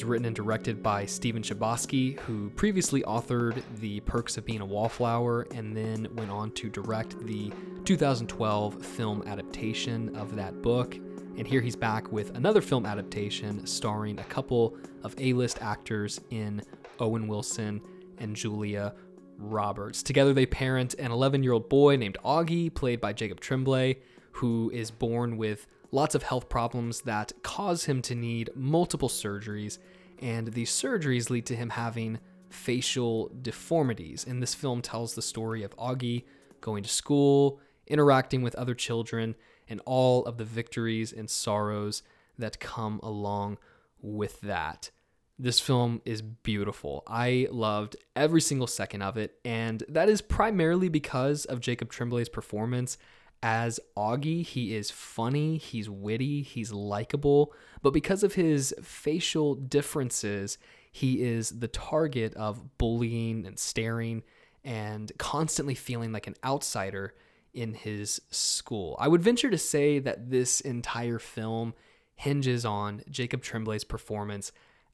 and directed by Stephen Chbosky, who previously authored The Perks of Being a Wallflower and then went on to direct the 2012 film adaptation of that book. And here he's back with another film adaptation starring a couple of A list actors in Owen Wilson and Julia Roberts. Together, they parent an 11 year old boy named Augie, played by Jacob Tremblay, who is born with lots of health problems that cause him to need multiple surgeries, and these surgeries lead to him having facial deformities. And this film tells the story of Augie going to school, interacting with other children, and all of the victories and sorrows that come along with that. This film is beautiful. I loved every single second of it, and that is primarily because of Jacob Tremblay's performance as Augie, he is funny, he's witty, he's likable, but because of his facial differences, he is the target of bullying and staring and constantly feeling like an outsider in his school. I would venture to say that this entire film hinges on Jacob Tremblay's performance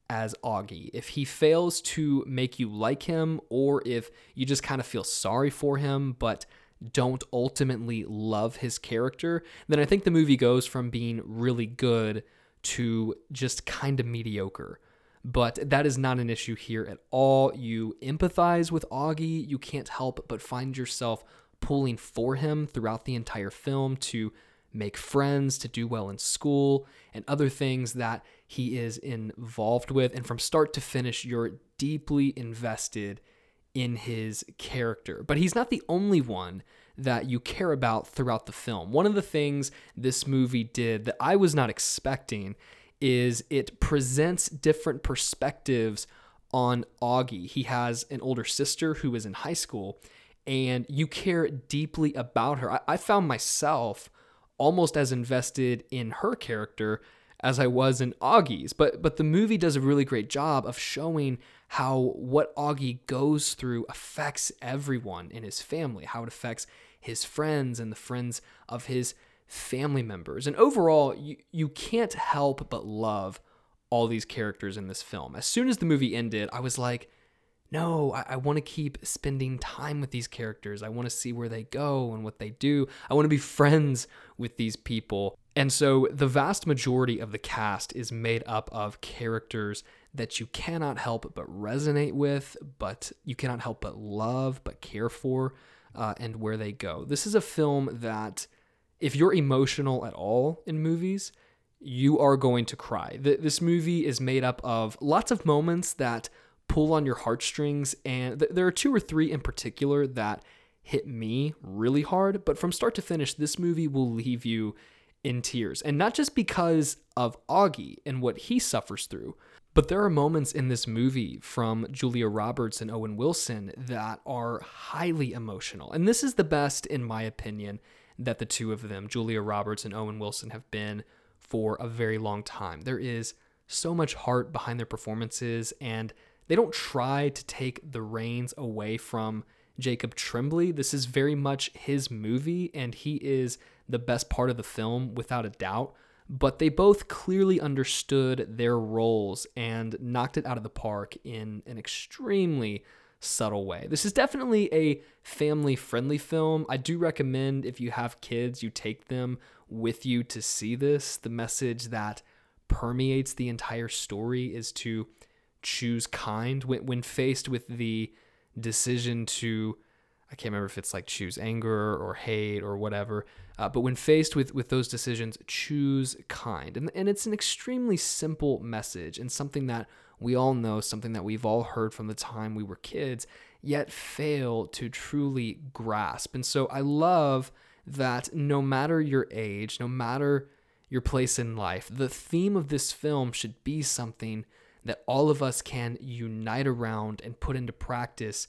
as Augie. If he fails to make you like him, or if you just kind of feel sorry for him, but don't ultimately love his character, then I think the movie goes from being really good to just kind of mediocre. But that is not an issue here at all. You empathize with Augie, you can't help but find yourself pulling for him throughout the entire film to make friends, to do well in school, and other things that he is involved with. And from start to finish, you're deeply invested in his character. But he's not the only one that you care about throughout the film. One of the things this movie did that I was not expecting is it presents different perspectives on Augie. He has an older sister who is in high school, and you care deeply about her. I, I found myself almost as invested in her character as I was in Augie's. But but the movie does a really great job of showing how what Augie goes through affects everyone in his family, how it affects his friends and the friends of his family members. And overall, you, you can't help but love all these characters in this film. As soon as the movie ended, I was like, no, I, I want to keep spending time with these characters. I want to see where they go and what they do. I want to be friends with these people. And so the vast majority of the cast is made up of characters that you cannot help but resonate with, but you cannot help but love, but care for, uh, and where they go. This is a film that, if you're emotional at all in movies, you are going to cry. This movie is made up of lots of moments that pull on your heartstrings, and there are two or three in particular that hit me really hard. But from start to finish, this movie will leave you in tears. And not just because of Augie and what he suffers through, but there are moments in this movie from Julia Roberts and Owen Wilson that are highly emotional. And this is the best, in my opinion, that the two of them, Julia Roberts and Owen Wilson, have been for a very long time. There is so much heart behind their performances, and they don't try to take the reins away from Jacob Tremblay. This is very much his movie, and he is the best part of the film without a doubt. But they both clearly understood their roles and knocked it out of the park in an extremely subtle way. This is definitely a family friendly film. I do recommend if you have kids, you take them with you to see this. The message that permeates the entire story is to choose kind when, when faced with the decision to I can't remember if it's like choose anger or hate or whatever. Uh, but when faced with, with those decisions, choose kind. And, and it's an extremely simple message and something that we all know, something that we've all heard from the time we were kids, yet fail to truly grasp. And so I love that no matter your age, no matter your place in life, the theme of this film should be something that all of us can unite around and put into practice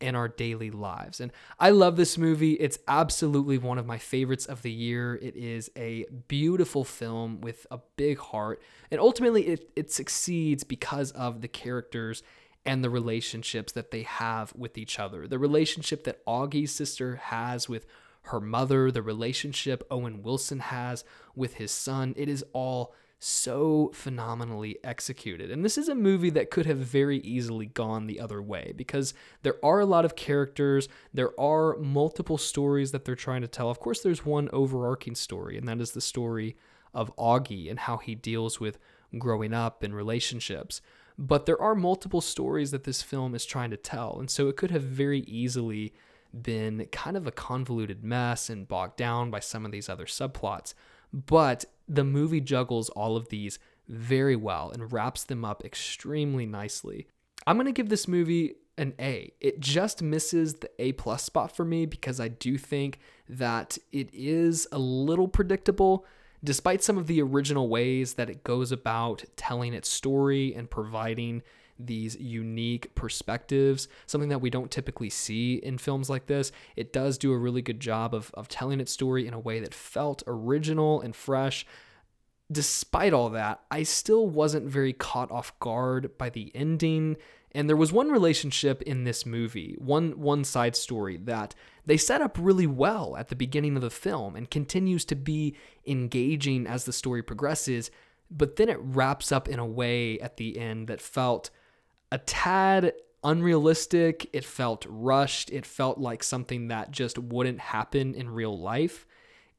in our daily lives. And I love this movie. It's absolutely one of my favorites of the year. It is a beautiful film with a big heart. And ultimately, it, it succeeds because of the characters and the relationships that they have with each other. The relationship that Augie's sister has with her mother, the relationship Owen Wilson has with his son. It is all so phenomenally executed. And this is a movie that could have very easily gone the other way because there are a lot of characters, there are multiple stories that they're trying to tell. Of course, there's one overarching story, and that is the story of Augie and how he deals with growing up and relationships. But there are multiple stories that this film is trying to tell, and so it could have very easily been kind of a convoluted mess and bogged down by some of these other subplots. But the movie juggles all of these very well and wraps them up extremely nicely. I'm going to give this movie an A. It just misses the A plus spot for me because I do think that it is a little predictable despite some of the original ways that it goes about telling its story and providing these unique perspectives, something that we don't typically see in films like this. It does do a really good job of, of telling its story in a way that felt original and fresh. Despite all that, I still wasn't very caught off guard by the ending. And there was one relationship in this movie, one one side story that they set up really well at the beginning of the film and continues to be engaging as the story progresses, but then it wraps up in a way at the end that felt a tad unrealistic. It felt rushed. It felt like something that just wouldn't happen in real life.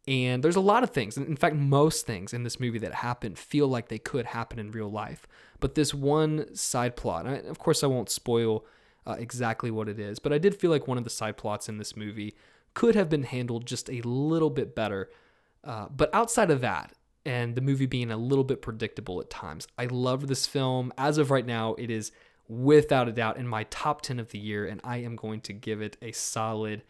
And there's a lot of things, in fact, most things in this movie that happen feel like they could happen in real life. But this one side plot, of course, I won't spoil uh, exactly what it is, but I did feel like one of the side plots in this movie could have been handled just a little bit better. Uh, but outside of that, and the movie being a little bit predictable at times, I love this film. As of right now, it is without a doubt in my top 10 of the year, and I am going to give it a solid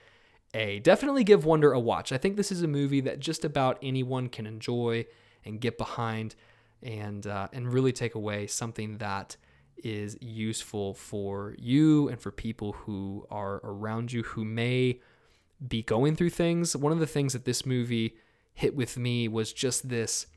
A. Definitely give Wonder a watch. I think this is a movie that just about anyone can enjoy and get behind and uh, and really take away something that is useful for you and for people who are around you who may be going through things. One of the things that this movie hit with me was just this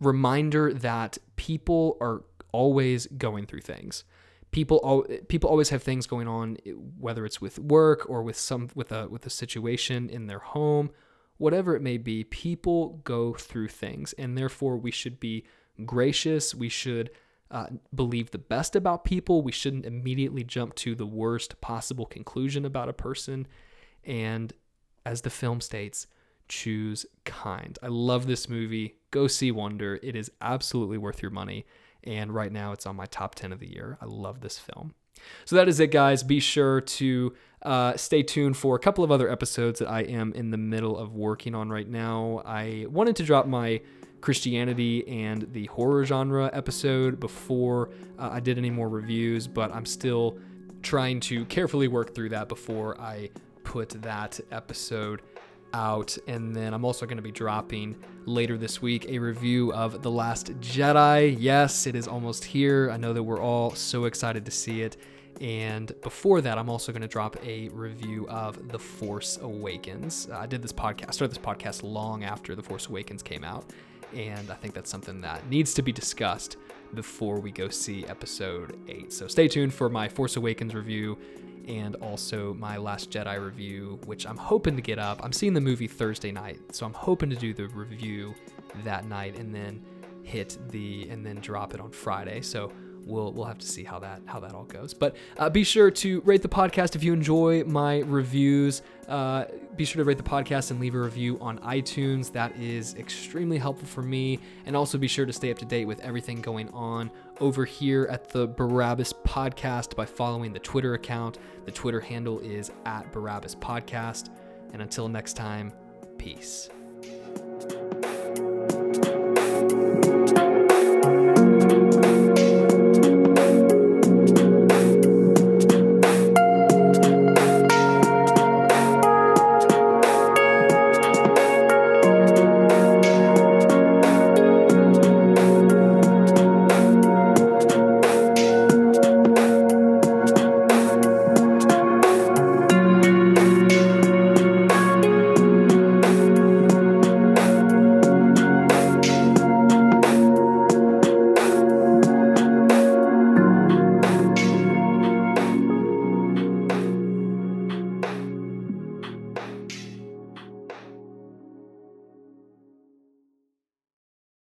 reminder that people are always going through things. People people always have things going on whether it's with work or with some with a with a situation in their home whatever it may be people go through things. And therefore we should be gracious. We should uh, believe the best about people we shouldn't immediately jump to the worst possible conclusion about a person and as the film states choose kind i love this movie go see wonder it is absolutely worth your money and right now it's on my top 10 of the year. I love this film. So that is it, guys. Be sure to uh, stay tuned for a couple of other episodes that I am in the middle of working on right now. I wanted to drop my Christianity and the horror genre episode before uh, I did any more reviews, but I'm still trying to carefully work through that before I put that episode out. And then I'm also going to be dropping later this week a review of The Last Jedi. Yes, it is almost here. I know that we're all so excited to see it. And before that, I'm also going to drop a review of The Force Awakens. Uh, I did this podcast, started this podcast long after The Force Awakens came out. And I think that's something that needs to be discussed before we go see episode 8. So stay tuned for my Force Awakens review and also my Last Jedi review, which I'm hoping to get up. I'm seeing the movie Thursday night, so I'm hoping to do the review that night and then hit the and then drop it on Friday. So we'll we'll have to see how that how that all goes. But uh, be sure to rate the podcast if you enjoy my reviews. Uh, be sure to rate the podcast and leave a review on iTunes. That is extremely helpful for me. And also be sure to stay up to date with everything going on over here at the Barabbas Podcast by following the Twitter account. The Twitter handle is at Barabbas Podcast. And until next time, peace.